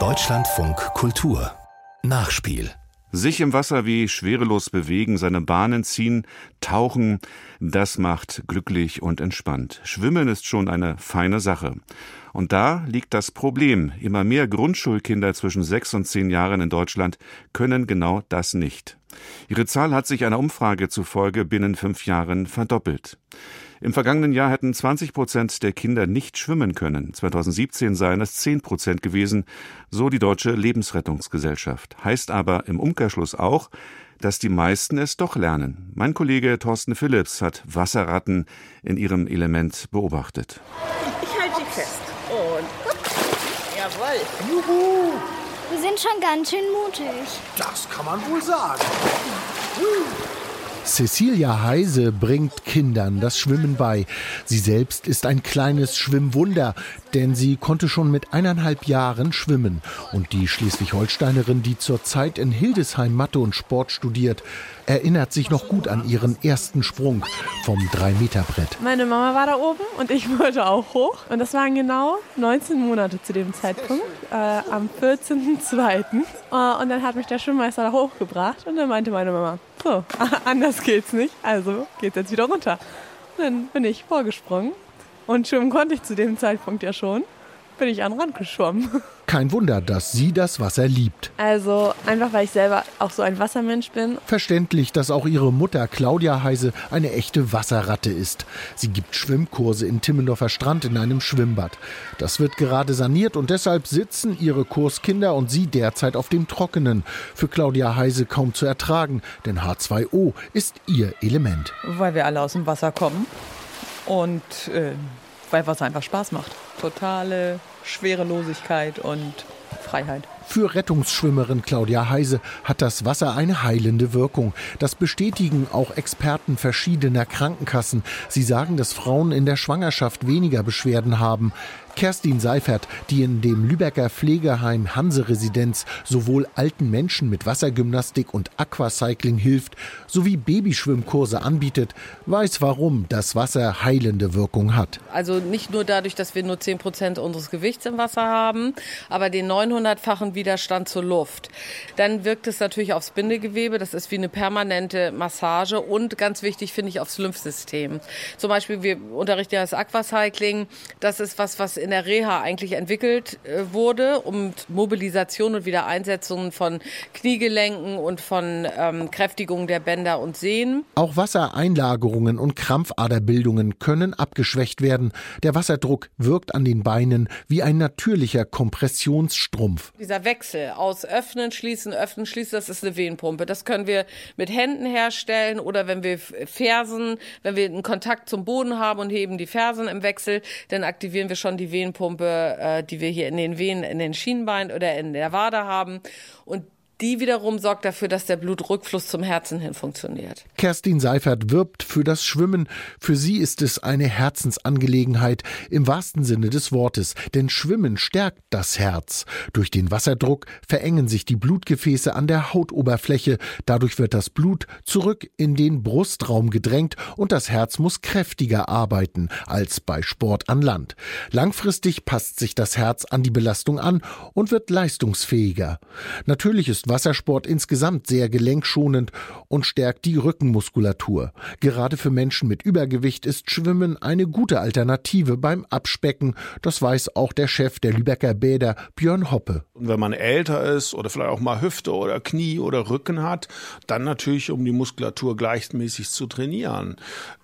Deutschlandfunk Kultur Nachspiel sich im Wasser wie schwerelos bewegen, seine Bahnen ziehen, tauchen, das macht glücklich und entspannt. Schwimmen ist schon eine feine Sache. Und da liegt das Problem. Immer mehr Grundschulkinder zwischen sechs und zehn Jahren in Deutschland können genau das nicht. Ihre Zahl hat sich einer Umfrage zufolge binnen fünf Jahren verdoppelt. Im vergangenen Jahr hätten 20 Prozent der Kinder nicht schwimmen können. 2017 seien es 10 Prozent gewesen, so die Deutsche Lebensrettungsgesellschaft. Heißt aber im Umkehrschluss auch, dass die meisten es doch lernen. Mein Kollege Thorsten Phillips hat Wasserratten in ihrem Element beobachtet. Ich halte sie fest. Und jawohl. Juhu. Wir sind schon ganz schön mutig. Das kann man wohl sagen. Cecilia Heise bringt Kindern das Schwimmen bei. Sie selbst ist ein kleines Schwimmwunder, denn sie konnte schon mit eineinhalb Jahren schwimmen. Und die Schleswig-Holsteinerin, die zurzeit in Hildesheim Mathe und Sport studiert, erinnert sich noch gut an ihren ersten Sprung vom 3-Meter-Brett. Meine Mama war da oben und ich wollte auch hoch. Und das waren genau 19 Monate zu dem Zeitpunkt, äh, am 14.02. Äh, und dann hat mich der Schwimmmeister da hochgebracht und dann meinte meine Mama, so, anders geht's nicht, also geht's jetzt wieder runter. Dann bin ich vorgesprungen. Und schwimmen konnte ich zu dem Zeitpunkt ja schon bin ich an den Rand geschwommen. Kein Wunder, dass sie das Wasser liebt. Also einfach, weil ich selber auch so ein Wassermensch bin. Verständlich, dass auch ihre Mutter Claudia Heise eine echte Wasserratte ist. Sie gibt Schwimmkurse in Timmendorfer Strand in einem Schwimmbad. Das wird gerade saniert und deshalb sitzen ihre Kurskinder und sie derzeit auf dem Trockenen. Für Claudia Heise kaum zu ertragen, denn H2O ist ihr Element. Weil wir alle aus dem Wasser kommen und äh, weil Wasser einfach Spaß macht. Totale Schwerelosigkeit und Freiheit. Für Rettungsschwimmerin Claudia Heise hat das Wasser eine heilende Wirkung. Das bestätigen auch Experten verschiedener Krankenkassen. Sie sagen, dass Frauen in der Schwangerschaft weniger Beschwerden haben. Kerstin Seifert, die in dem Lübecker Pflegeheim Hanse Residenz sowohl alten Menschen mit Wassergymnastik und Aquacycling hilft, sowie Babyschwimmkurse anbietet, weiß, warum das Wasser heilende Wirkung hat. Also nicht nur dadurch, dass wir nur 10 Prozent unseres Gewichts im Wasser haben, aber den 900-fachen Widerstand zur Luft. Dann wirkt es natürlich aufs Bindegewebe, das ist wie eine permanente Massage und ganz wichtig finde ich aufs Lymphsystem. Zum Beispiel, wir unterrichten ja das Aquacycling, das ist was, was in der Reha eigentlich entwickelt äh, wurde, um Mobilisation und Wiedereinsetzung von Kniegelenken und von ähm, Kräftigung der Bänder und Sehnen. Auch Wassereinlagerungen und Krampfaderbildungen können abgeschwächt werden. Der Wasserdruck wirkt an den Beinen wie ein natürlicher Kompressionsstrumpf. Dieser Wechsel aus Öffnen, Schließen, Öffnen, Schließen, das ist eine Wehenpumpe. Das können wir mit Händen herstellen oder wenn wir Fersen, wenn wir einen Kontakt zum Boden haben und heben die Fersen im Wechsel, dann aktivieren wir schon die Venenpumpe, äh, die wir hier in den Venen, in den Schienbein oder in der Wade haben. Und die wiederum sorgt dafür, dass der Blutrückfluss zum Herzen hin funktioniert. Kerstin Seifert wirbt für das Schwimmen. Für sie ist es eine Herzensangelegenheit im wahrsten Sinne des Wortes, denn Schwimmen stärkt das Herz. Durch den Wasserdruck verengen sich die Blutgefäße an der Hautoberfläche. Dadurch wird das Blut zurück in den Brustraum gedrängt und das Herz muss kräftiger arbeiten als bei Sport an Land. Langfristig passt sich das Herz an die Belastung an und wird leistungsfähiger. Natürlich ist Wassersport insgesamt sehr gelenkschonend und stärkt die Rückenmuskulatur. Gerade für Menschen mit Übergewicht ist Schwimmen eine gute Alternative beim Abspecken. Das weiß auch der Chef der Lübecker Bäder, Björn Hoppe. Und wenn man älter ist oder vielleicht auch mal Hüfte oder Knie oder Rücken hat, dann natürlich, um die Muskulatur gleichmäßig zu trainieren.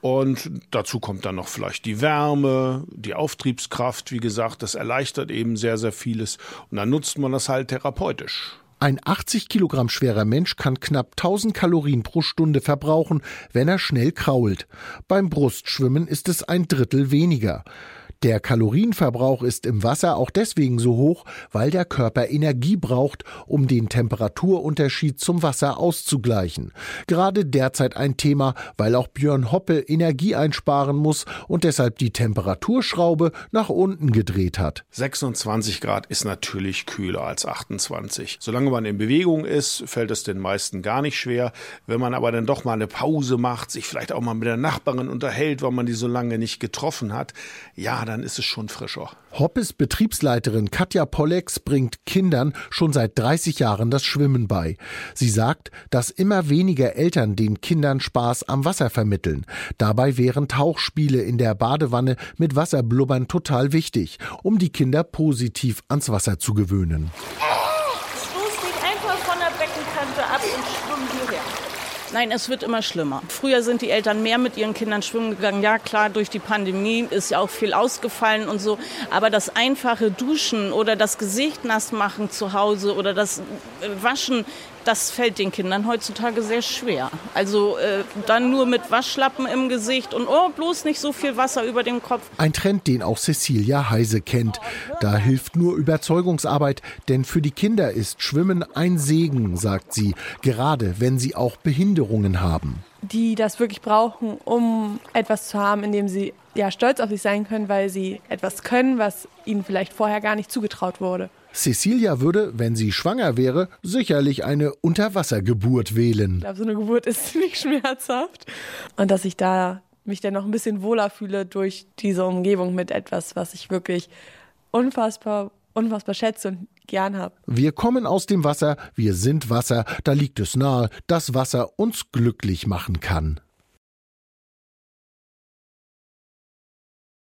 Und dazu kommt dann noch vielleicht die Wärme, die Auftriebskraft, wie gesagt, das erleichtert eben sehr, sehr vieles. Und dann nutzt man das halt therapeutisch. Ein 80 Kilogramm schwerer Mensch kann knapp 1000 Kalorien pro Stunde verbrauchen, wenn er schnell krault. Beim Brustschwimmen ist es ein Drittel weniger. Der Kalorienverbrauch ist im Wasser auch deswegen so hoch, weil der Körper Energie braucht, um den Temperaturunterschied zum Wasser auszugleichen. Gerade derzeit ein Thema, weil auch Björn Hoppe Energie einsparen muss und deshalb die Temperaturschraube nach unten gedreht hat. 26 Grad ist natürlich kühler als 28. Solange man in Bewegung ist, fällt es den meisten gar nicht schwer. Wenn man aber dann doch mal eine Pause macht, sich vielleicht auch mal mit der Nachbarin unterhält, weil man die so lange nicht getroffen hat, ja, dann ist es schon frischer. Hoppes Betriebsleiterin Katja Pollex bringt Kindern schon seit 30 Jahren das Schwimmen bei. Sie sagt, dass immer weniger Eltern den Kindern Spaß am Wasser vermitteln. Dabei wären Tauchspiele in der Badewanne mit Wasserblubbern total wichtig, um die Kinder positiv ans Wasser zu gewöhnen. Stoß dich einfach von der Beckenkante ab und schwimm hierher. Nein, es wird immer schlimmer. Früher sind die Eltern mehr mit ihren Kindern schwimmen gegangen. Ja, klar, durch die Pandemie ist ja auch viel ausgefallen und so. Aber das einfache Duschen oder das Gesicht nass machen zu Hause oder das Waschen, das fällt den Kindern heutzutage sehr schwer. Also äh, dann nur mit Waschlappen im Gesicht und oh, bloß nicht so viel Wasser über dem Kopf. Ein Trend, den auch Cecilia Heise kennt. Da hilft nur Überzeugungsarbeit, denn für die Kinder ist Schwimmen ein Segen, sagt sie, gerade wenn sie auch Behinderungen haben. Die das wirklich brauchen, um etwas zu haben, in dem sie ja stolz auf sich sein können, weil sie etwas können, was ihnen vielleicht vorher gar nicht zugetraut wurde. Cecilia würde, wenn sie schwanger wäre, sicherlich eine Unterwassergeburt wählen. Ich glaube, so eine Geburt ist ziemlich schmerzhaft. Und dass ich da mich dann noch ein bisschen wohler fühle durch diese Umgebung mit etwas, was ich wirklich unfassbar, unfassbar schätze und gern habe. Wir kommen aus dem Wasser, wir sind Wasser, da liegt es nahe, dass Wasser uns glücklich machen kann.